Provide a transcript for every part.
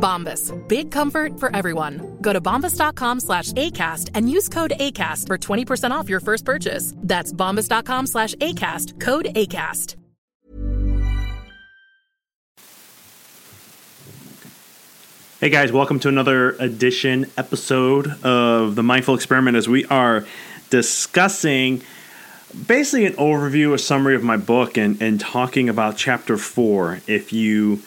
Bombas. Big comfort for everyone. Go to bombas.com slash ACAST and use code ACAST for 20% off your first purchase. That's bombas.com slash ACAST. Code ACAST. Hey guys, welcome to another edition episode of the Mindful Experiment as we are discussing basically an overview, a summary of my book, and, and talking about chapter four. If you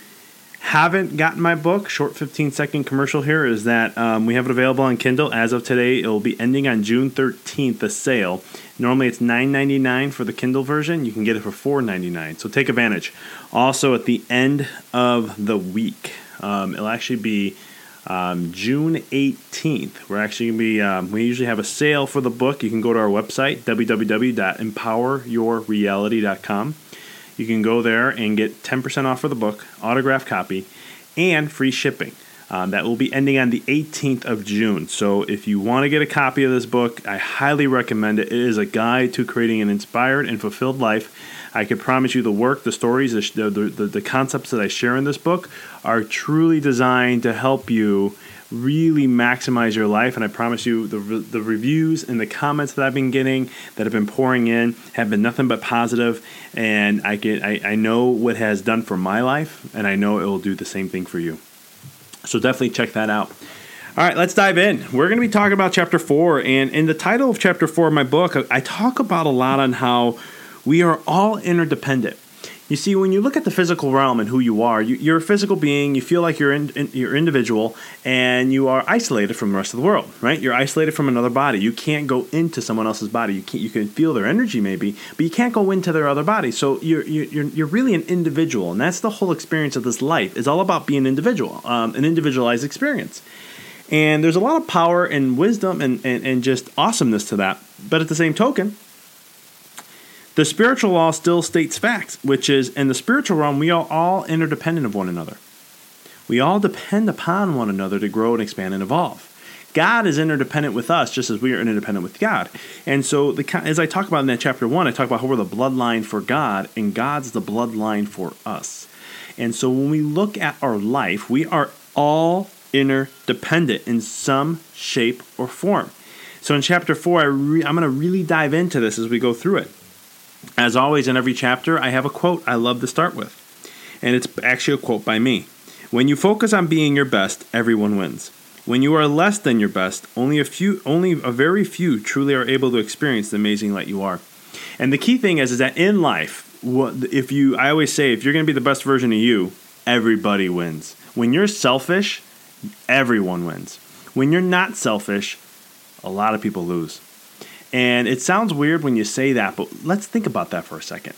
haven't gotten my book, short 15 second commercial here is that um, we have it available on Kindle as of today. It will be ending on June 13th, the sale. Normally it's $9.99 for the Kindle version. You can get it for $4.99. So take advantage. Also, at the end of the week, um, it'll actually be um, June 18th. We're actually going to be, um, we usually have a sale for the book. You can go to our website, www.empoweryourreality.com. You can go there and get 10% off for the book, autographed copy, and free shipping. Um, that will be ending on the 18th of June. So if you want to get a copy of this book, I highly recommend it. It is a guide to creating an inspired and fulfilled life. I can promise you the work, the stories, the, the, the concepts that I share in this book are truly designed to help you really maximize your life. And I promise you, the, the reviews and the comments that I've been getting that have been pouring in have been nothing but positive. And I get, I, I know what has done for my life, and I know it will do the same thing for you. So definitely check that out. All right, let's dive in. We're going to be talking about chapter four, and in the title of chapter four of my book, I talk about a lot on how we are all interdependent. You see, when you look at the physical realm and who you are, you, are a physical being. You feel like you're in, in, you're individual, and you are isolated from the rest of the world. Right? You're isolated from another body. You can't go into someone else's body. You can you can feel their energy maybe, but you can't go into their other body. So you're you're you're really an individual, and that's the whole experience of this life. It's all about being an individual, um, an individualized experience. And there's a lot of power and wisdom and, and, and just awesomeness to that. But at the same token, the spiritual law still states facts, which is in the spiritual realm, we are all interdependent of one another. We all depend upon one another to grow and expand and evolve. God is interdependent with us just as we are interdependent with God. And so, the, as I talk about in that chapter one, I talk about how we're the bloodline for God and God's the bloodline for us. And so, when we look at our life, we are all interdependent in some shape or form. So, in chapter four, I re- I'm going to really dive into this as we go through it. As always, in every chapter, I have a quote I love to start with. And it's actually a quote by me. When you focus on being your best, everyone wins. When you are less than your best, only a few only a very few truly are able to experience the amazing light you are. And the key thing is is that in life, what if you I always say if you're going to be the best version of you, everybody wins. When you're selfish, everyone wins. When you're not selfish, a lot of people lose. And it sounds weird when you say that, but let's think about that for a second.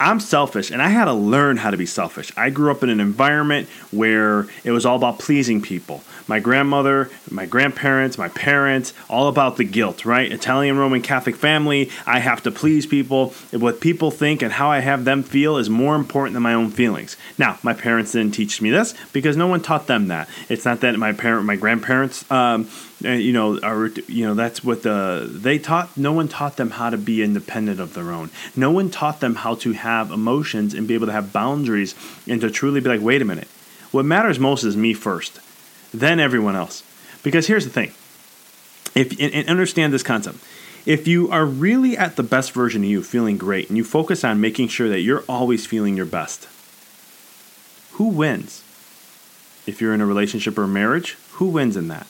I'm selfish and I had to learn how to be selfish. I grew up in an environment where it was all about pleasing people. My grandmother, my grandparents, my parents, all about the guilt, right? Italian Roman Catholic family, I have to please people. What people think and how I have them feel is more important than my own feelings. Now, my parents didn't teach me this because no one taught them that. It's not that my parent, my grandparents, um, uh, you know, are you know that's what the they taught. No one taught them how to be independent of their own. No one taught them how to have emotions and be able to have boundaries and to truly be like, wait a minute, what matters most is me first, then everyone else. Because here's the thing, if and, and understand this concept. If you are really at the best version of you, feeling great, and you focus on making sure that you're always feeling your best, who wins? If you're in a relationship or marriage, who wins in that?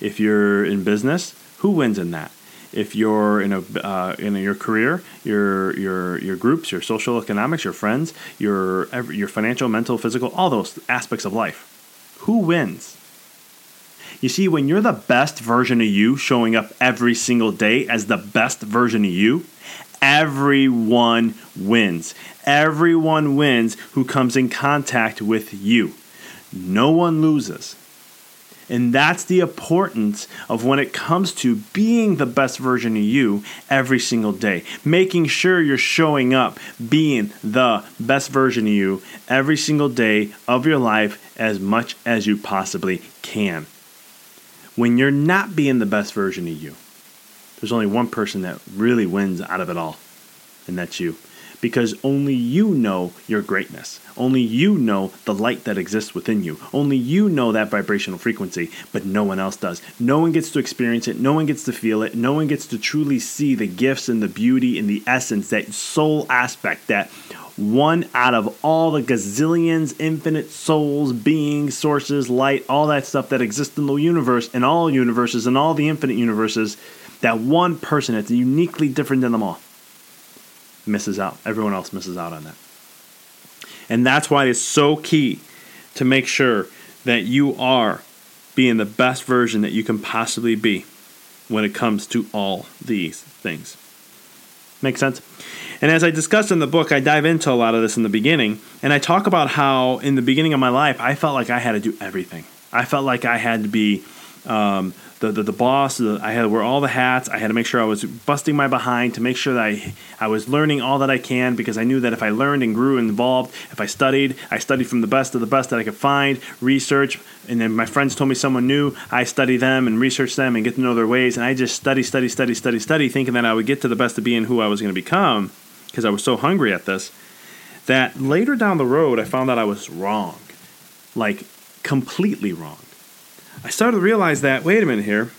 If you're in business, who wins in that? If you're in a uh, in your career, your your your groups, your social economics, your friends, your your financial, mental, physical, all those aspects of life, who wins? You see, when you're the best version of you, showing up every single day as the best version of you, everyone wins. Everyone wins who comes in contact with you. No one loses. And that's the importance of when it comes to being the best version of you every single day. Making sure you're showing up being the best version of you every single day of your life as much as you possibly can. When you're not being the best version of you, there's only one person that really wins out of it all, and that's you because only you know your greatness. Only you know the light that exists within you. Only you know that vibrational frequency, but no one else does. No one gets to experience it. No one gets to feel it. No one gets to truly see the gifts and the beauty and the essence, that soul aspect, that one out of all the gazillions, infinite souls, beings, sources, light, all that stuff that exists in the universe, and all universes, and all the infinite universes, that one person that's uniquely different than them all misses out. Everyone else misses out on that. And that's why it's so key to make sure that you are being the best version that you can possibly be when it comes to all these things. Make sense? And as I discussed in the book, I dive into a lot of this in the beginning, and I talk about how in the beginning of my life, I felt like I had to do everything. I felt like I had to be um, the, the, the boss. The, I had to wear all the hats. I had to make sure I was busting my behind to make sure that I, I was learning all that I can because I knew that if I learned and grew and evolved, if I studied, I studied from the best of the best that I could find, research, and then my friends told me someone new, I study them and research them and get to know their ways. And I just study, study, study, study, study, thinking that I would get to the best of being who I was going to become because I was so hungry at this. That later down the road, I found out I was wrong. Like, completely wrong. I started to realize that, wait a minute here,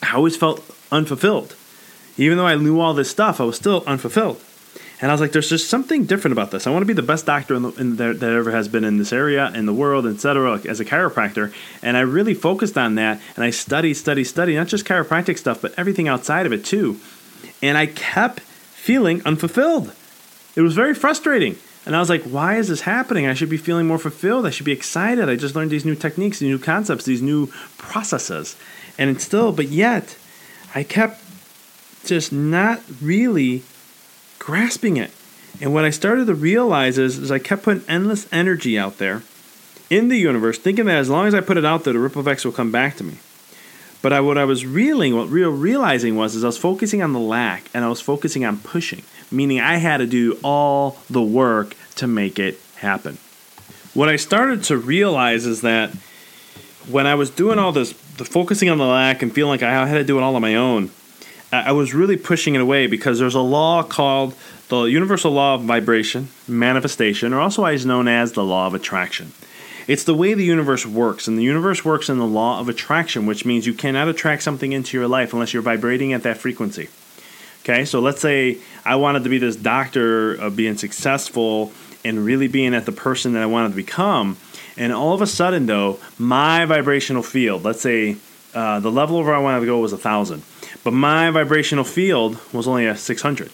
I always felt unfulfilled. Even though I knew all this stuff, I was still unfulfilled. And I was like, there's just something different about this. I want to be the best doctor in the, in the, that ever has been in this area, in the world, etc., like, as a chiropractor. And I really focused on that. And I studied, studied, studied, not just chiropractic stuff, but everything outside of it too. And I kept feeling unfulfilled. It was very frustrating. And I was like, why is this happening? I should be feeling more fulfilled. I should be excited. I just learned these new techniques, these new concepts, these new processes. And it's still, but yet, I kept just not really grasping it. And what I started to realize is, is I kept putting endless energy out there in the universe, thinking that as long as I put it out there, the ripple effects will come back to me. But I, what I was reeling, what real realizing was, is I was focusing on the lack and I was focusing on pushing meaning I had to do all the work to make it happen. What I started to realize is that when I was doing all this, the focusing on the lack and feeling like I had to do it all on my own, I was really pushing it away because there's a law called the universal law of vibration, manifestation, or also known as the law of attraction. It's the way the universe works, and the universe works in the law of attraction, which means you cannot attract something into your life unless you're vibrating at that frequency. Okay, so let's say I wanted to be this doctor of being successful and really being at the person that I wanted to become. And all of a sudden, though, my vibrational field, let's say uh, the level where I wanted to go was a thousand, but my vibrational field was only a 600.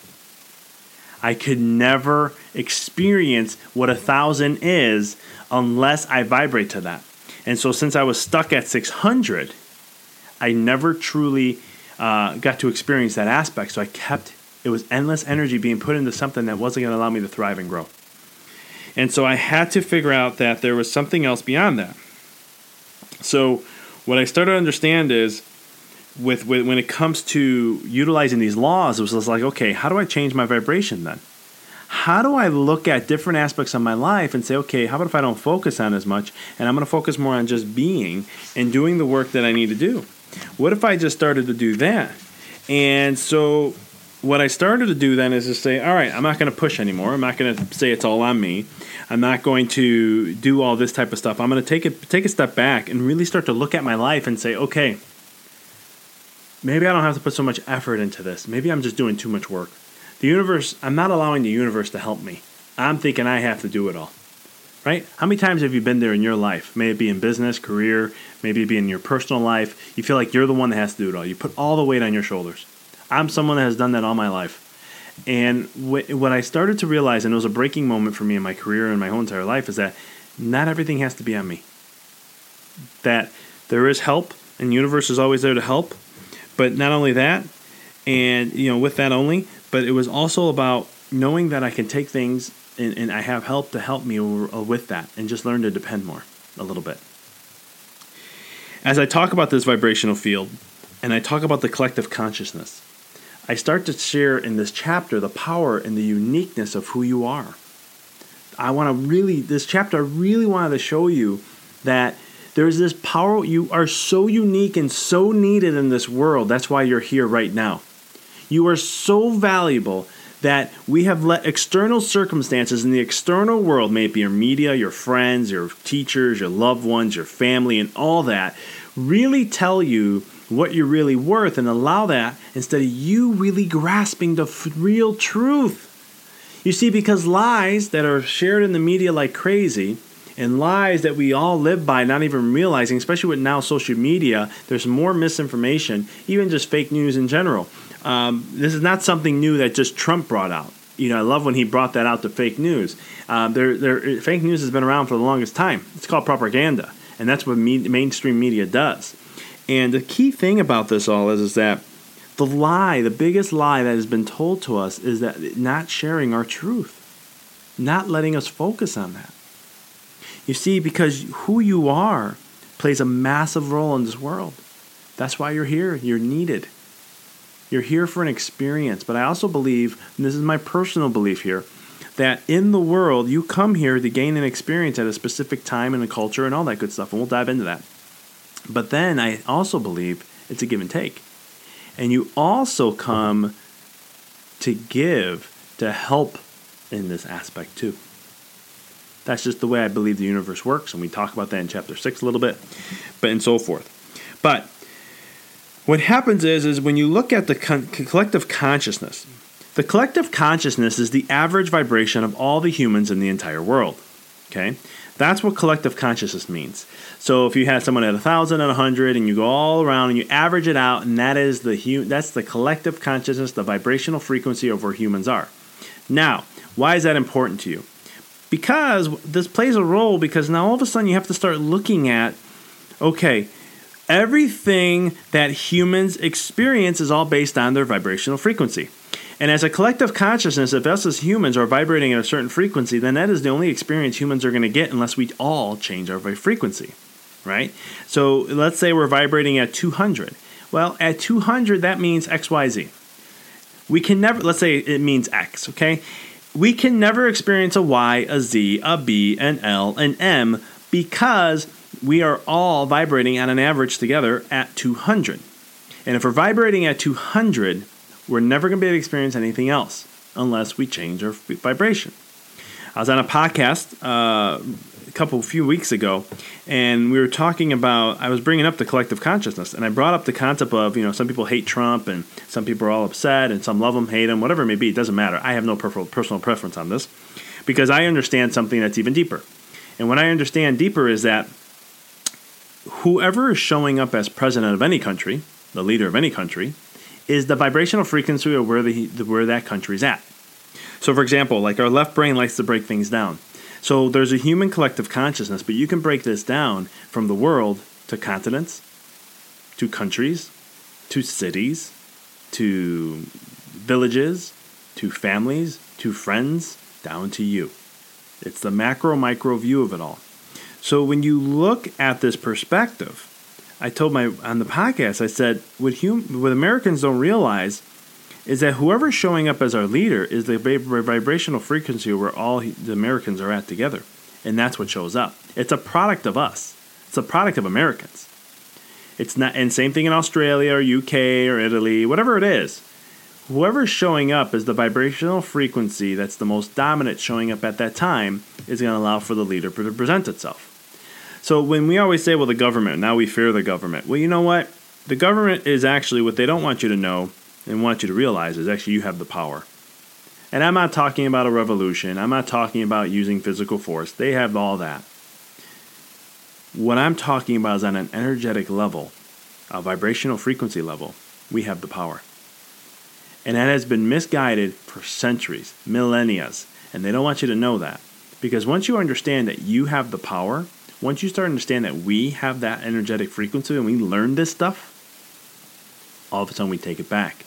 I could never experience what a thousand is unless I vibrate to that. And so, since I was stuck at 600, I never truly uh, got to experience that aspect. So I kept It was endless energy being put into something that wasn't going to allow me to thrive and grow. And so I had to figure out that there was something else beyond that. So what I started to understand is with, with when it comes to utilizing these laws, it was like, okay, how do I change my vibration then? How do I look at different aspects of my life and say, okay, how about if I don't focus on as much and I'm going to focus more on just being and doing the work that I need to do? What if I just started to do that? And so what I started to do then is to say, all right, I'm not going to push anymore. I'm not going to say it's all on me. I'm not going to do all this type of stuff. I'm going to take it take a step back and really start to look at my life and say, okay, maybe I don't have to put so much effort into this. Maybe I'm just doing too much work. The universe, I'm not allowing the universe to help me. I'm thinking I have to do it all. Right? How many times have you been there in your life? May it be in business, career, maybe it be in your personal life. You feel like you're the one that has to do it all. You put all the weight on your shoulders. I'm someone that has done that all my life. And what I started to realize, and it was a breaking moment for me in my career and my whole entire life, is that not everything has to be on me. That there is help, and the universe is always there to help. But not only that, and you know, with that only, but it was also about knowing that I can take things and, and I have help to help me uh, with that, and just learn to depend more a little bit. As I talk about this vibrational field, and I talk about the collective consciousness, I start to share in this chapter the power and the uniqueness of who you are. I want to really, this chapter, I really wanted to show you that there's this power. You are so unique and so needed in this world. That's why you're here right now. You are so valuable that we have let external circumstances in the external world, maybe your media, your friends, your teachers, your loved ones, your family, and all that, really tell you what you're really worth and allow that instead of you really grasping the f- real truth. You see, because lies that are shared in the media like crazy and lies that we all live by, not even realizing, especially with now social media, there's more misinformation, even just fake news in general. Um, this is not something new that just Trump brought out. You know, I love when he brought that out to fake news. Um, there, there, fake news has been around for the longest time. It's called propaganda, and that's what me- mainstream media does. And the key thing about this all is, is that the lie, the biggest lie that has been told to us is that not sharing our truth, not letting us focus on that. You see, because who you are plays a massive role in this world. That's why you're here. You're needed. You're here for an experience. But I also believe, and this is my personal belief here, that in the world, you come here to gain an experience at a specific time in a culture and all that good stuff. And we'll dive into that. But then I also believe it's a give and take. And you also come to give, to help in this aspect too. That's just the way I believe the universe works, and we talk about that in chapter six a little bit, but and so forth. But what happens is, is when you look at the collective consciousness, the collective consciousness is the average vibration of all the humans in the entire world. Okay, that's what collective consciousness means. So if you had someone at a thousand and a hundred, and you go all around and you average it out, and that is the hu- that's the collective consciousness, the vibrational frequency of where humans are. Now, why is that important to you? Because this plays a role. Because now all of a sudden you have to start looking at, okay, everything that humans experience is all based on their vibrational frequency. And as a collective consciousness, if us as humans are vibrating at a certain frequency, then that is the only experience humans are going to get unless we all change our frequency, right? So let's say we're vibrating at 200. Well, at 200, that means XYZ. We can never, let's say it means X, okay? We can never experience a Y, a Z, a B, an L, an M because we are all vibrating at an average together at 200. And if we're vibrating at 200, we're never going to be able to experience anything else unless we change our vibration. I was on a podcast uh, a couple few weeks ago, and we were talking about. I was bringing up the collective consciousness, and I brought up the concept of you know some people hate Trump, and some people are all upset, and some love him, hate him, whatever it may be. It doesn't matter. I have no personal preference on this because I understand something that's even deeper. And what I understand deeper is that whoever is showing up as president of any country, the leader of any country, is the vibrational frequency of where the where that at. So, for example, like our left brain likes to break things down. So there's a human collective consciousness, but you can break this down from the world to continents, to countries, to cities, to villages, to families, to friends, down to you. It's the macro micro view of it all. So when you look at this perspective, I told my on the podcast, I said what hum, what Americans don't realize is that whoever's showing up as our leader is the vibrational frequency where all the Americans are at together, and that's what shows up. It's a product of us. It's a product of Americans. It's not, and same thing in Australia or UK or Italy, whatever it is. Whoever's showing up as the vibrational frequency that's the most dominant showing up at that time is going to allow for the leader to present itself. So when we always say, well, the government, now we fear the government. Well, you know what? The government is actually what they don't want you to know and want you to realize is actually you have the power. And I'm not talking about a revolution. I'm not talking about using physical force. They have all that. What I'm talking about is on an energetic level, a vibrational frequency level, we have the power. And that has been misguided for centuries, millennia, and they don't want you to know that. Because once you understand that you have the power, once you start to understand that we have that energetic frequency and we learn this stuff, all of a sudden we take it back.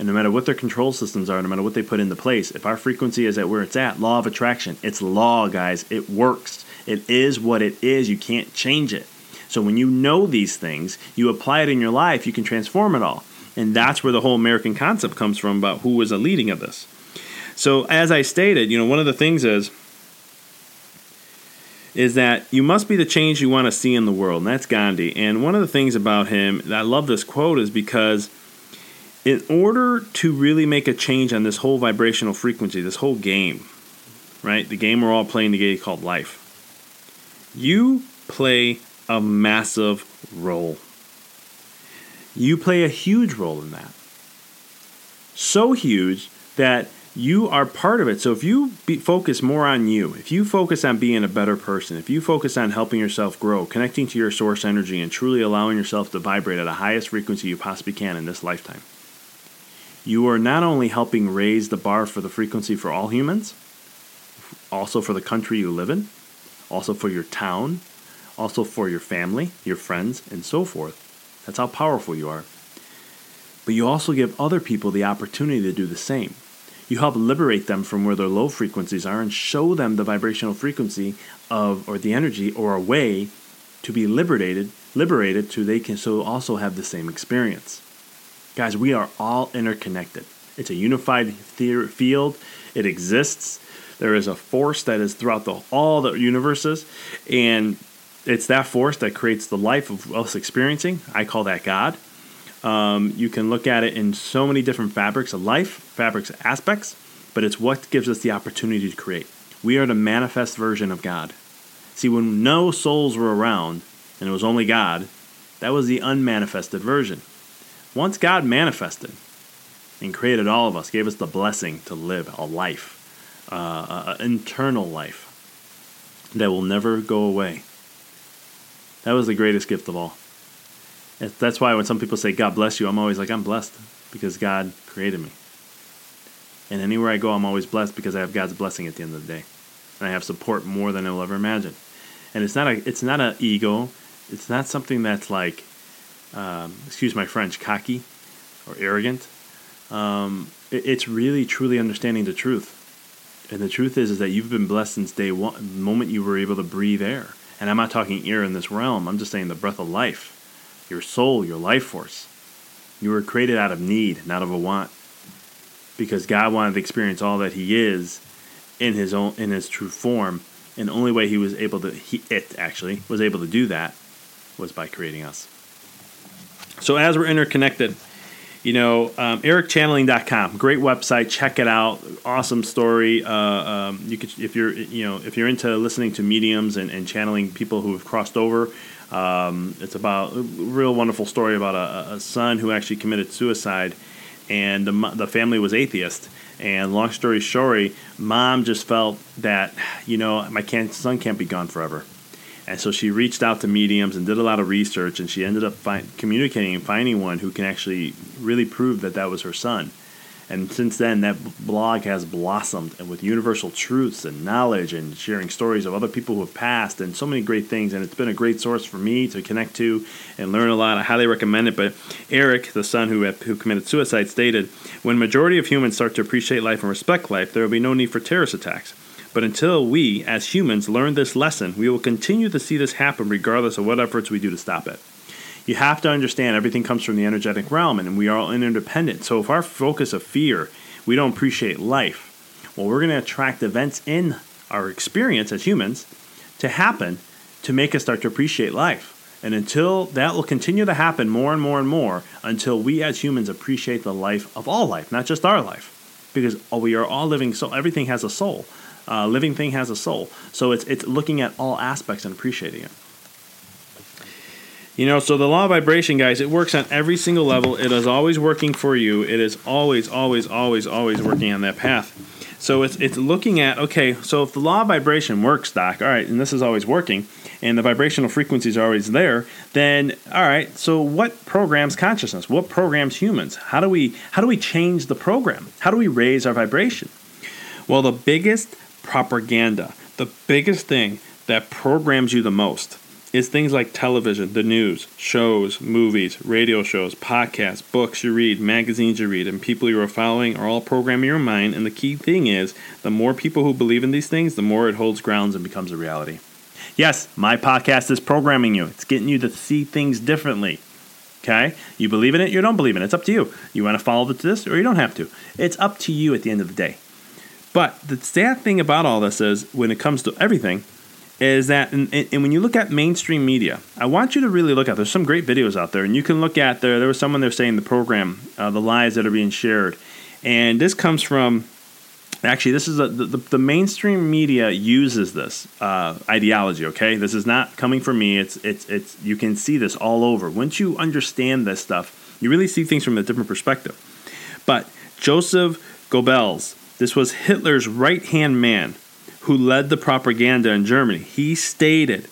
And no matter what their control systems are, no matter what they put into place, if our frequency is at where it's at, law of attraction, it's law, guys. It works. It is what it is. You can't change it. So when you know these things, you apply it in your life, you can transform it all. And that's where the whole American concept comes from about who was a leading of this. So as I stated, you know, one of the things is is that you must be the change you want to see in the world. And that's Gandhi. And one of the things about him, I love this quote, is because in order to really make a change on this whole vibrational frequency, this whole game, right? The game we're all playing together called life, you play a massive role. You play a huge role in that. So huge that you are part of it. So if you be, focus more on you, if you focus on being a better person, if you focus on helping yourself grow, connecting to your source energy, and truly allowing yourself to vibrate at the highest frequency you possibly can in this lifetime, you are not only helping raise the bar for the frequency for all humans, also for the country you live in, also for your town, also for your family, your friends, and so forth. That's how powerful you are. But you also give other people the opportunity to do the same. You help liberate them from where their low frequencies are and show them the vibrational frequency of or the energy or a way to be liberated, liberated so they can so also have the same experience. Guys, we are all interconnected. It's a unified field. It exists. There is a force that is throughout the, all the universes, and it's that force that creates the life of us experiencing. I call that God. Um, you can look at it in so many different fabrics of life, fabrics aspects, but it's what gives us the opportunity to create. We are the manifest version of God. See, when no souls were around and it was only God, that was the unmanifested version. Once God manifested and created all of us, gave us the blessing to live a life, uh, an internal life that will never go away. That was the greatest gift of all. That's why when some people say, God bless you, I'm always like, I'm blessed because God created me. And anywhere I go, I'm always blessed because I have God's blessing at the end of the day. And I have support more than I'll ever imagine. And it's not a, it's not an ego. It's not something that's like, um, excuse my French, cocky or arrogant. Um, it, it's really, truly understanding the truth. And the truth is, is that you've been blessed since day one, moment you were able to breathe air. And I'm not talking air in this realm. I'm just saying the breath of life your soul, your life force. You were created out of need, not of a want. Because God wanted to experience all that He is in His own in His true form, and the only way He was able to he it actually was able to do that was by creating us. So as we're interconnected, you know, um, ericchanneling.com, great website. Check it out. Awesome story. Uh, um, you could, if you're, you know, if you're into listening to mediums and, and channeling people who have crossed over, um, it's about a real wonderful story about a, a, son who actually committed suicide, and the, the family was atheist. And long story short, mom just felt that you know my can- son can't be gone forever, and so she reached out to mediums and did a lot of research, and she ended up communicating and finding one who can actually really prove that that was her son. And since then, that blog has blossomed and with universal truths and knowledge and sharing stories of other people who have passed and so many great things. And it's been a great source for me to connect to and learn a lot. I highly recommend it. But Erik, the son who, who committed suicide, stated When majority of humans start to appreciate life and respect life, there will be no need for terrorist attacks. But until we, as humans, learn this lesson, we will continue to see this happen regardless of what efforts we do to stop it you have to understand everything comes from the energetic realm and we are all interdependent. So if our focus of fear, we don't appreciate life, well, we're going to attract events in our experience as humans to happen to make us start to appreciate life. And until that will continue to happen more and more and more until we as humans appreciate the life of all life, not just our life. Because oh, we are all living so Everything has a soul. Uh, living thing has a soul. So it's, it's looking at all aspects and appreciating it. You know, so the law of vibration, guys, it works on every single level. It is always working for you. It is always, always, always, always working on that path. So it's it's looking at okay. So if the law of vibration works, Doc, all right, and this is always working, and the vibrational frequencies are always there, then all right. So what programs consciousness? What programs humans? How do we how do we change the program? How do we raise our vibration? Well, the biggest propaganda, the biggest thing that programs you the most is things like television, the news, shows, movies, radio shows, podcasts, books you read, magazines you read, and people you are following are all programming your mind. And the key thing is the more people who believe in these things, the more it holds grounds and becomes a reality. Yes, my podcast is programming you, it's getting you to see things differently. Okay? You believe in it, you don't believe in it. It's up to you. You want to follow this or you don't have to. It's up to you at the end of the day. But the sad thing about all this is when it comes to everything, is that, and, and, when you look at mainstream media, I want you to really look at. There's some great videos out there, and you can look at there. There was someone there saying the program, uh, the lies that are being shared, and this comes from. Actually, this is a, the, the mainstream media uses this uh, ideology. Okay, this is not coming from me. It's it's it's. You can see this all over. Once you understand this stuff, you really see things from a different perspective. But Joseph Goebbels, this was Hitler's right hand man who led the propaganda in Germany, he stated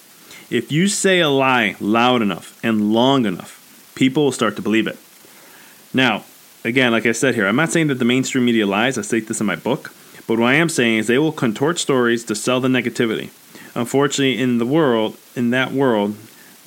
if you say a lie loud enough and long enough, people will start to believe it. Now, again, like I said here, I'm not saying that the mainstream media lies. I state this in my book. But what I am saying is they will contort stories to sell the negativity. Unfortunately, in the world, in that world,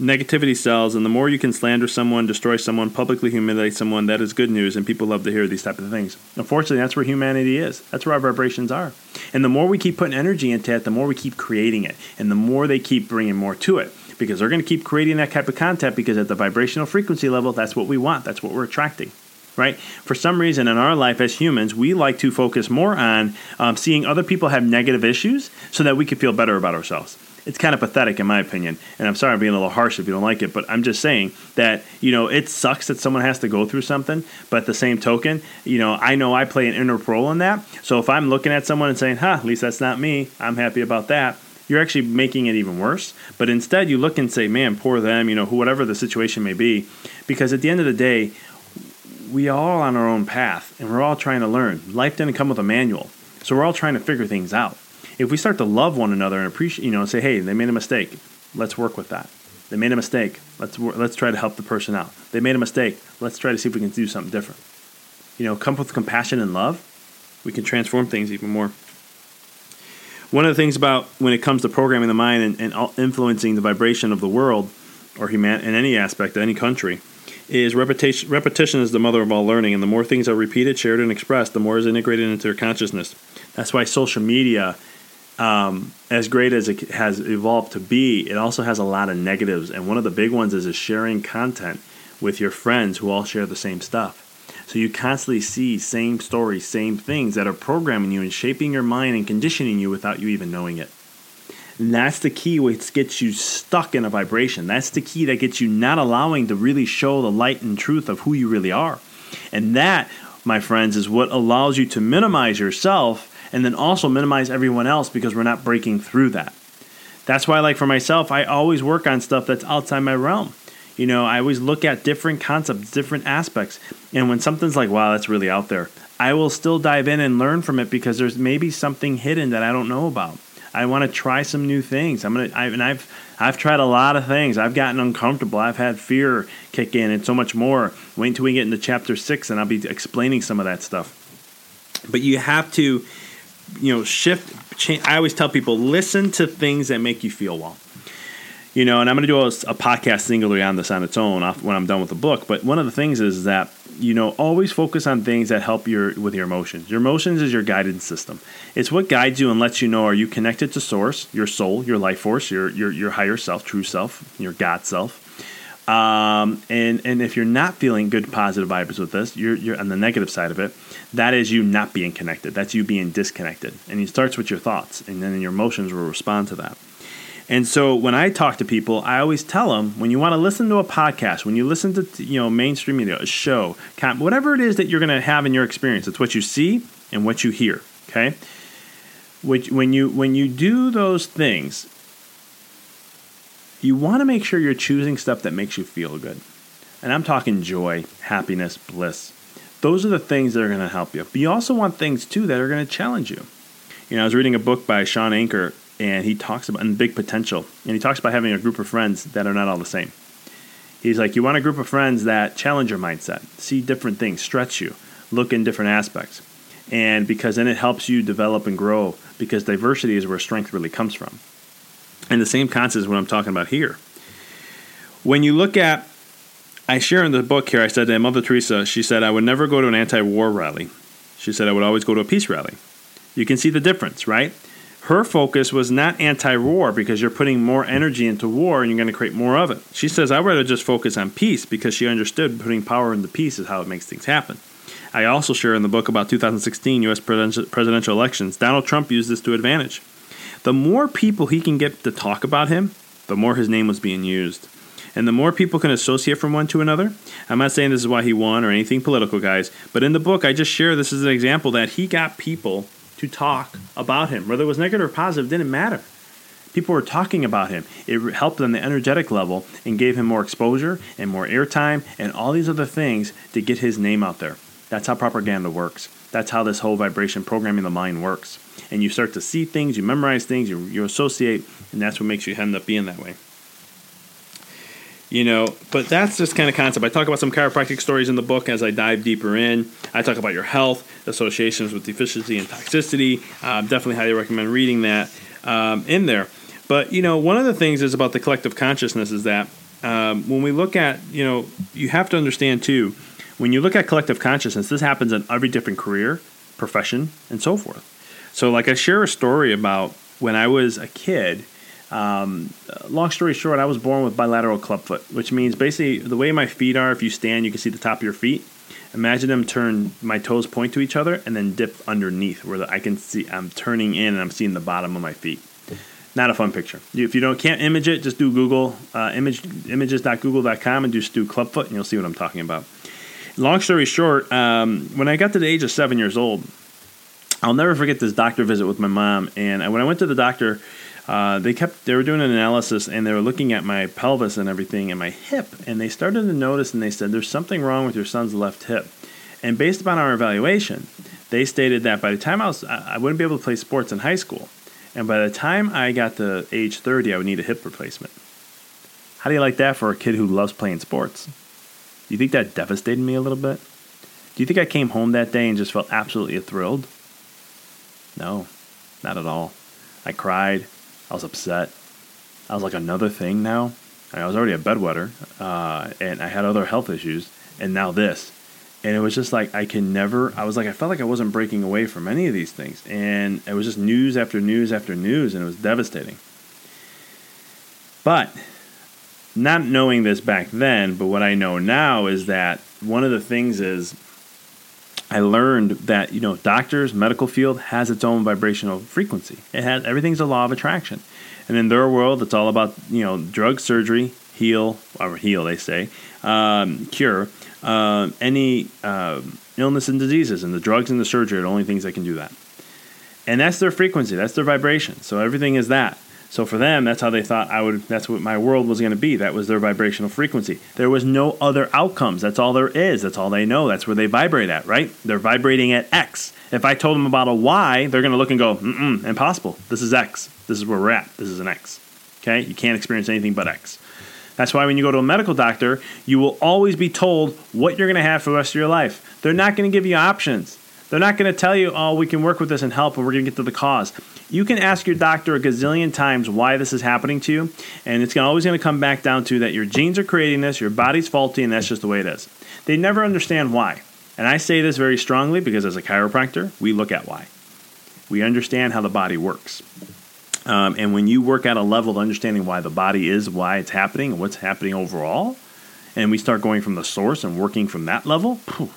negativity sells, and the more you can slander someone, destroy someone, publicly humiliate someone, that is good news, and people love to hear these type of things. Unfortunately, that's where humanity is. That's where our vibrations are. And the more we keep putting energy into it, the more we keep creating it, and the more they keep bringing more to it. Because they're going to keep creating that type of content because at the vibrational frequency level, that's what we want. That's what we're attracting right? For some reason in our life as humans, we like to focus more on um, seeing other people have negative issues so that we can feel better about ourselves it's kind of pathetic in my opinion. And I'm sorry I'm being a little harsh if you don't like it, but I'm just saying that, you know, it sucks that someone has to go through something, but at the same token, you know, I know I play an inner role in that. So if I'm looking at someone and saying, huh, at least that's not me, I'm happy about that, you're actually making it even worse. But instead you look and say, man, poor them, you know, whatever the situation may be. Because at the end of the day, we are all on our own path and we're all trying to learn. Life didn't come with a manual. So we're all trying to figure things out if we start to love one another and appreciate, you know, say, hey, they made a mistake, let's work with that. They made a mistake, let's let's try to help the person out. They made a mistake, let's try to see if we can do something different. You know, come with compassion and love, we can transform things even more. One of the things about when it comes to programming the mind and, and influencing the vibration of the world or human in any aspect of any country is repetition. Repetition is the mother of all learning, and the more things are repeated, shared, and expressed, the more is integrated into their consciousness. That's why social media um, as great as it has evolved to be, it also has a lot of negatives. And one of the big ones is, is sharing content with your friends who all share the same stuff. So you constantly see same stories, same things that are programming you and shaping your mind and conditioning you without you even knowing it. And that's the key which gets you stuck in a vibration. That's the key that gets you not allowing to really show the light and truth of who you really are. And that, my friends, is what allows you to minimize yourself and then also minimize everyone else because we're not breaking through that. That's why, like for myself, I always work on stuff that's outside my realm. You know, I always look at different concepts, different aspects. And when something's like, wow, that's really out there, I will still dive in and learn from it because there's maybe something hidden that I don't know about. I want to try some new things. I'm gonna, I, and I've, I've tried a lot of things. I've gotten uncomfortable. I've had fear kick in, and so much more. Wait until we get into chapter six, and I'll be explaining some of that stuff. but you have to, you know, shift. Change. I always tell people listen to things that make you feel well. You know, and I'm going to do a, a podcast singularly on this on its own off, when I'm done with the book. But one of the things is that you know always focus on things that help your with your emotions. Your emotions is your guidance system. It's what guides you and lets you know are you connected to source, your soul, your life force, your your your higher self, true self, your God self. Um, and and if you're not feeling good positive vibes with this, you're you're on the negative side of it. That is you not being connected. That's you being disconnected. And it starts with your thoughts, and then your emotions will respond to that. And so when I talk to people, I always tell them when you want to listen to a podcast, when you listen to you know mainstream media, a show, whatever it is that you're going to have in your experience, it's what you see and what you hear. Okay, which when you when you do those things, you want to make sure you're choosing stuff that makes you feel good. And I'm talking joy, happiness, bliss. Those are the things that are going to help you. But you also want things too that are going to challenge you. You know, I was reading a book by Shawn Achor and he talks about and big potential and he talks about having a group of friends that are not all the same he's like you want a group of friends that challenge your mindset see different things stretch you look in different aspects and because then it helps you develop and grow because diversity is where strength really comes from and the same concept is what i'm talking about here when you look at i share in the book here i said that mother teresa she said i would never go to an anti-war rally she said i would always go to a peace rally you can see the difference right her focus was not anti war because you're putting more energy into war and you're going to create more of it. She says, I'd rather just focus on peace because she understood putting power into peace is how it makes things happen. I also share in the book about 2016 U.S. presidential elections. Donald Trump used this to advantage. The more people he can get to talk about him, the more his name was being used. And the more people can associate from one to another, I'm not saying this is why he won or anything political, guys, but in the book, I just share this as an example that he got people to talk about him. Whether it was negative or positive didn't matter. People were talking about him. It helped on the energetic level and gave him more exposure and more airtime and all these other things to get his name out there. That's how propaganda works. That's how this whole vibration programming the mind works. And you start to see things, you memorize things, you, you associate, and that's what makes you end up being that way you know but that's just kind of concept. I talk about some chiropractic stories in the book as i dive deeper in. I talk about your health associations with deficiency and toxicity. Uh, definitely highly recommend reading that um, in there. But you know one of the things is about the collective consciousness is that um, when we look at you know you have to understand too when you look at collective consciousness this happens in every different career profession and so forth. So like i share a story about when i was a kid um, long story short, I was born with bilateral clubfoot, which means basically the way my feet are, if you stand, you can see the top of your feet. Imagine them turn, my toes point to each other and then dip underneath where I can see, I'm turning in and I'm seeing the bottom of my feet. Not a fun picture. If you don't can't image it, just do Google uh, image images.google.com and do clubfoot and you'll see what I'm talking about. Long story short, um, when I got to the age of seven years old, I'll never forget this doctor visit with my mom. And when I went to the doctor, uh, they kept they were doing an analysis and they were looking at my pelvis and everything and my hip and they started to notice and they said there's something wrong with your son's left hip. And based upon our evaluation they stated that by the time i was i wouldn't be able to play sports in high school. And by the time i got to age 30 i would need a hip replacement. How do you like that for a kid who loves playing sports? Do you think that devastated me a little bit? Do you think i came home that day and just felt absolutely thrilled? No not at all. I cried I was upset. I was like another thing now. I was already a bedwetter, uh, and I had other health issues, and now this. And it was just like I can never. I was like I felt like I wasn't breaking away from any of these things, and it was just news after news after news, and it was devastating. But not knowing this back then, but what I know now is that one of the things is I learned that you know doctors, medical field has its own vibrational frequency. It has everything's a law of attraction, and in their world, it's all about you know drug, surgery, heal or heal they say, um, cure uh, any uh, illness and diseases, and the drugs and the surgery are the only things that can do that. And that's their frequency, that's their vibration. So everything is that. So for them, that's how they thought I would. That's what my world was going to be. That was their vibrational frequency. There was no other outcomes. That's all there is. That's all they know. That's where they vibrate at. Right? They're vibrating at X. If I told them about a Y, they're going to look and go, Mm-mm, impossible. This is X. This is where we're at. This is an X. Okay? You can't experience anything but X. That's why when you go to a medical doctor, you will always be told what you're going to have for the rest of your life. They're not going to give you options. They're not going to tell you, oh, we can work with this and help, and we're going to get to the cause. You can ask your doctor a gazillion times why this is happening to you, and it's always going to come back down to that your genes are creating this, your body's faulty, and that's just the way it is. They never understand why. And I say this very strongly because as a chiropractor, we look at why. We understand how the body works. Um, and when you work at a level of understanding why the body is, why it's happening, and what's happening overall, and we start going from the source and working from that level, phew,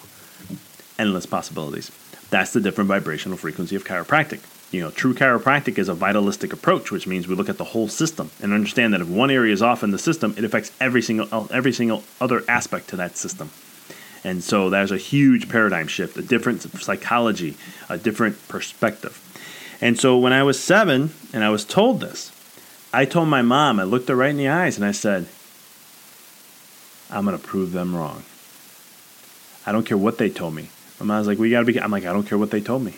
endless possibilities. That's the different vibrational frequency of chiropractic. You know, true chiropractic is a vitalistic approach, which means we look at the whole system and understand that if one area is off in the system, it affects every single every single other aspect to that system. And so there's a huge paradigm shift, a different psychology, a different perspective. And so when I was seven and I was told this, I told my mom, I looked her right in the eyes and I said, I'm going to prove them wrong. I don't care what they told me. My mom's like, we got to be, I'm like, I don't care what they told me.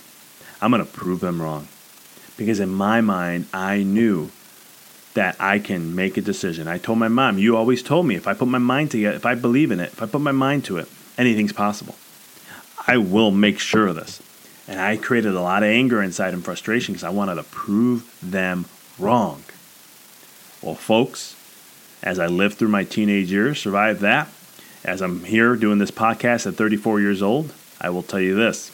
I'm going to prove them wrong. Because in my mind, I knew that I can make a decision. I told my mom, you always told me if I put my mind to it, if I believe in it, if I put my mind to it, anything's possible. I will make sure of this. And I created a lot of anger inside and frustration because I wanted to prove them wrong. Well, folks, as I lived through my teenage years, survived that, as I'm here doing this podcast at 34 years old, I will tell you this.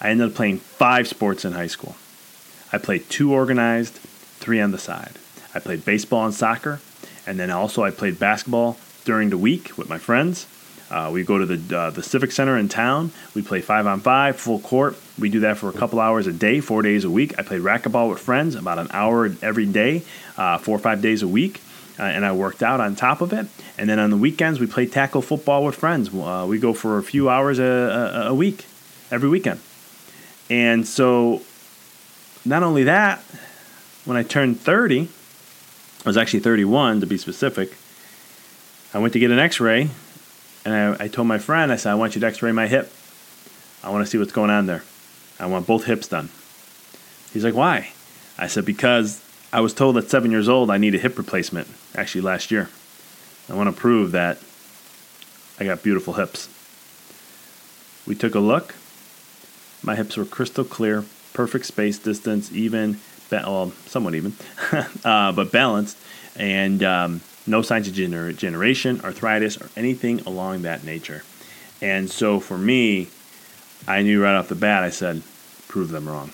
I ended up playing five sports in high school. I played two organized, three on the side. I played baseball and soccer, and then also I played basketball during the week with my friends. Uh, we go to the uh, the civic center in town. We play five on five, full court. We do that for a couple hours a day, four days a week. I play racquetball with friends about an hour every day, uh, four or five days a week. Uh, and I worked out on top of it. And then on the weekends, we play tackle football with friends. Uh, we go for a few hours a, a, a week, every weekend. And so, not only that, when I turned 30, I was actually 31 to be specific, I went to get an x ray and I, I told my friend, I said, I want you to x ray my hip. I want to see what's going on there. I want both hips done. He's like, why? I said, because I was told at seven years old I need a hip replacement, actually last year. I want to prove that I got beautiful hips. We took a look. My hips were crystal clear, perfect space distance, even, well, somewhat even, uh, but balanced, and um, no signs of gener- generation, arthritis, or anything along that nature. And so for me, I knew right off the bat, I said, prove them wrong.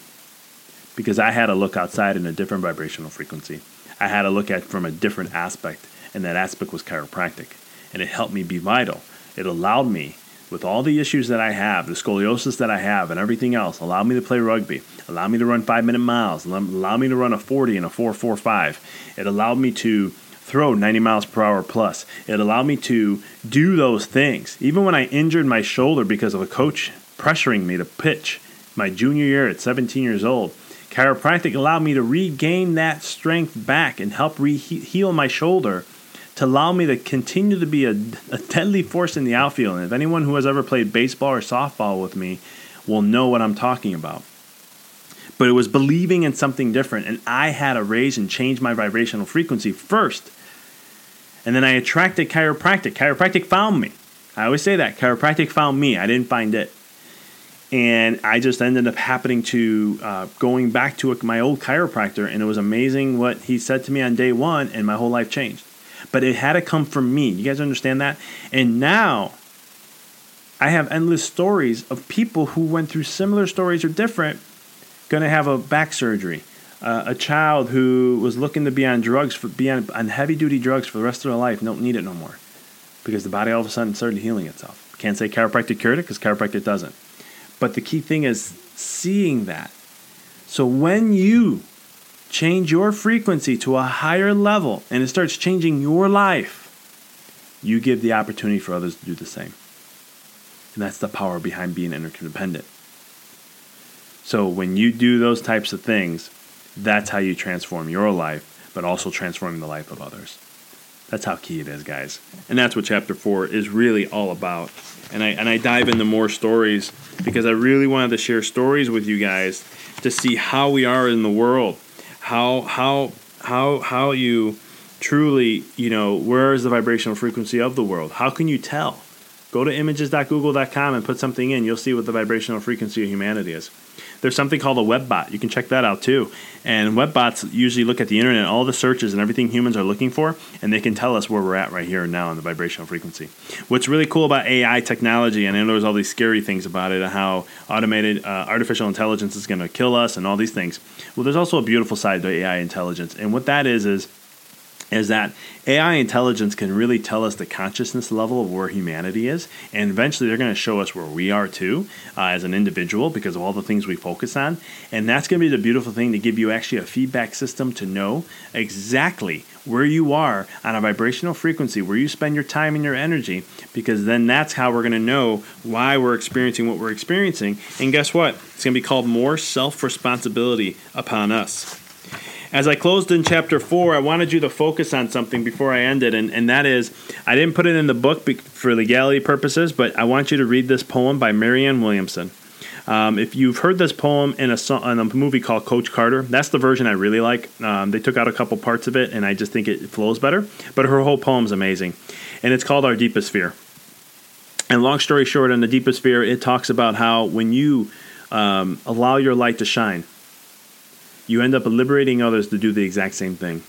Because I had to look outside in a different vibrational frequency. I had to look at from a different aspect, and that aspect was chiropractic. And it helped me be vital. It allowed me, with all the issues that I have, the scoliosis that I have, and everything else, allowed me to play rugby, allowed me to run five minute miles, allowed me to run a 40 and a 445. It allowed me to throw 90 miles per hour plus. It allowed me to do those things. Even when I injured my shoulder because of a coach pressuring me to pitch my junior year at 17 years old, chiropractic allowed me to regain that strength back and help re- heal my shoulder to allow me to continue to be a, a deadly force in the outfield. And if anyone who has ever played baseball or softball with me will know what I'm talking about but it was believing in something different. And I had to raise and change my vibrational frequency first. And then I attracted chiropractic. Chiropractic found me. I always say that. Chiropractic found me. I didn't find it. And I just ended up happening to uh, going back to a, my old chiropractor, and it was amazing what he said to me on day one, and my whole life changed. But it had to come from me. You guys understand that? And now I have endless stories of people who went through similar stories or different to have a back surgery. Uh, a child who was looking to be on drugs for be on, on heavy duty drugs for the rest of their life don't need it no more because the body all of a sudden started healing itself. Can't say chiropractic cured it because chiropractic doesn't. But the key thing is seeing that. So when you change your frequency to a higher level and it starts changing your life, you give the opportunity for others to do the same. And that's the power behind being interdependent. So when you do those types of things, that's how you transform your life, but also transforming the life of others. That's how key it is, guys. And that's what chapter four is really all about. And I and I dive into more stories because I really wanted to share stories with you guys to see how we are in the world, how how how how you truly, you know, where is the vibrational frequency of the world? How can you tell? Go to images.google.com and put something in. You'll see what the vibrational frequency of humanity is. There's something called a web bot. You can check that out too. And web bots usually look at the internet, all the searches and everything humans are looking for, and they can tell us where we're at right here and now in the vibrational frequency. What's really cool about AI technology, and I know there's all these scary things about it, how automated uh, artificial intelligence is going to kill us and all these things. Well, there's also a beautiful side to AI intelligence, and what that is is is that AI intelligence can really tell us the consciousness level of where humanity is, and eventually they're going to show us where we are too uh, as an individual because of all the things we focus on. And that's going to be the beautiful thing to give you actually a feedback system to know exactly where you are on a vibrational frequency, where you spend your time and your energy, because then that's how we're going to know why we're experiencing what we're experiencing. And guess what? It's going to be called more self responsibility upon us. As I closed in chapter four, I wanted you to focus on something before I ended, and, and that is I didn't put it in the book for legality purposes, but I want you to read this poem by Marianne Williamson. Um, if you've heard this poem in a, in a movie called Coach Carter, that's the version I really like. Um, they took out a couple parts of it, and I just think it flows better. But her whole poem's amazing, and it's called Our Deepest Fear. And long story short, in the deepest fear, it talks about how when you um, allow your light to shine, you end up liberating others to do the exact same thing.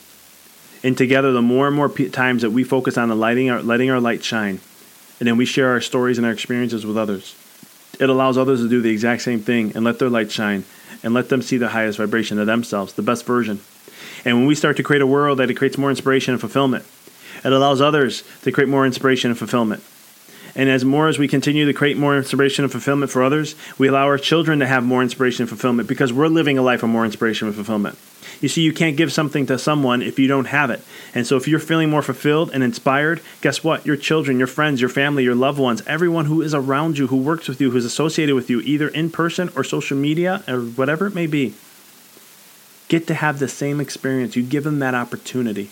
And together, the more and more p- times that we focus on the lighting our, letting our light shine, and then we share our stories and our experiences with others, it allows others to do the exact same thing and let their light shine and let them see the highest vibration of themselves, the best version. And when we start to create a world that it creates more inspiration and fulfillment, it allows others to create more inspiration and fulfillment. And as more as we continue to create more inspiration and fulfillment for others, we allow our children to have more inspiration and fulfillment because we're living a life of more inspiration and fulfillment. You see, you can't give something to someone if you don't have it. And so if you're feeling more fulfilled and inspired, guess what? Your children, your friends, your family, your loved ones, everyone who is around you, who works with you, who's associated with you, either in person or social media or whatever it may be, get to have the same experience. You give them that opportunity.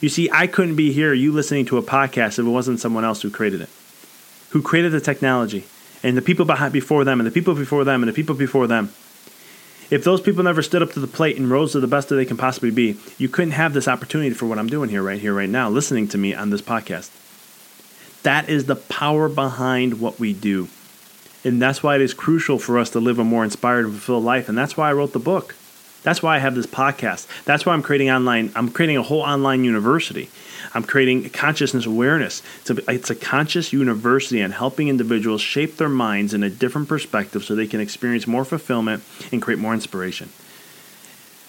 You see, I couldn't be here, you listening to a podcast, if it wasn't someone else who created it who created the technology, and the people behind before them, and the people before them, and the people before them. If those people never stood up to the plate and rose to the best that they can possibly be, you couldn't have this opportunity for what I'm doing here, right here, right now, listening to me on this podcast. That is the power behind what we do. And that's why it is crucial for us to live a more inspired and fulfilled life. And that's why I wrote the book. That's why I have this podcast. That's why I'm creating online. I'm creating a whole online university I'm creating consciousness awareness. It's a, it's a conscious university and helping individuals shape their minds in a different perspective so they can experience more fulfillment and create more inspiration.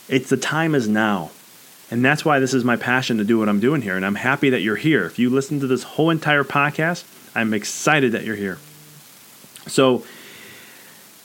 It's the time is now. And that's why this is my passion to do what I'm doing here. And I'm happy that you're here. If you listen to this whole entire podcast, I'm excited that you're here. So,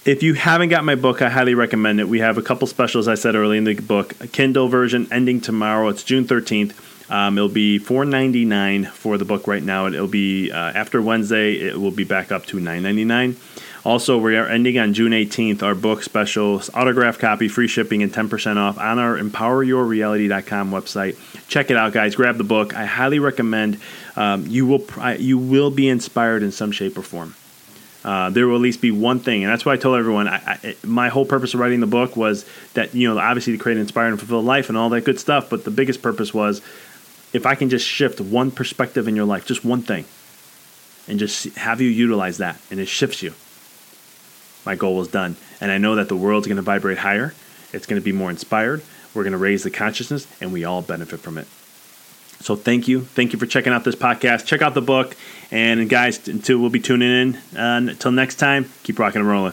if you haven't got my book, I highly recommend it. We have a couple specials I said early in the book. A Kindle version ending tomorrow. It's June 13th. Um, it'll be four ninety nine for the book right now. It'll be uh, after Wednesday. It will be back up to nine ninety nine. Also, we are ending on June 18th our book special, autograph copy, free shipping, and 10% off on our empoweryourreality.com website. Check it out, guys. Grab the book. I highly recommend. Um, you will you will be inspired in some shape or form. Uh, there will at least be one thing, and that's why I told everyone. I, I, my whole purpose of writing the book was that you know, obviously to create an inspired and fulfilled life and all that good stuff. But the biggest purpose was if I can just shift one perspective in your life, just one thing, and just have you utilize that, and it shifts you, my goal is done. And I know that the world's going to vibrate higher, it's going to be more inspired, we're going to raise the consciousness, and we all benefit from it. So thank you. Thank you for checking out this podcast. Check out the book. And guys, until we'll be tuning in. Uh, until next time, keep rocking and rolling.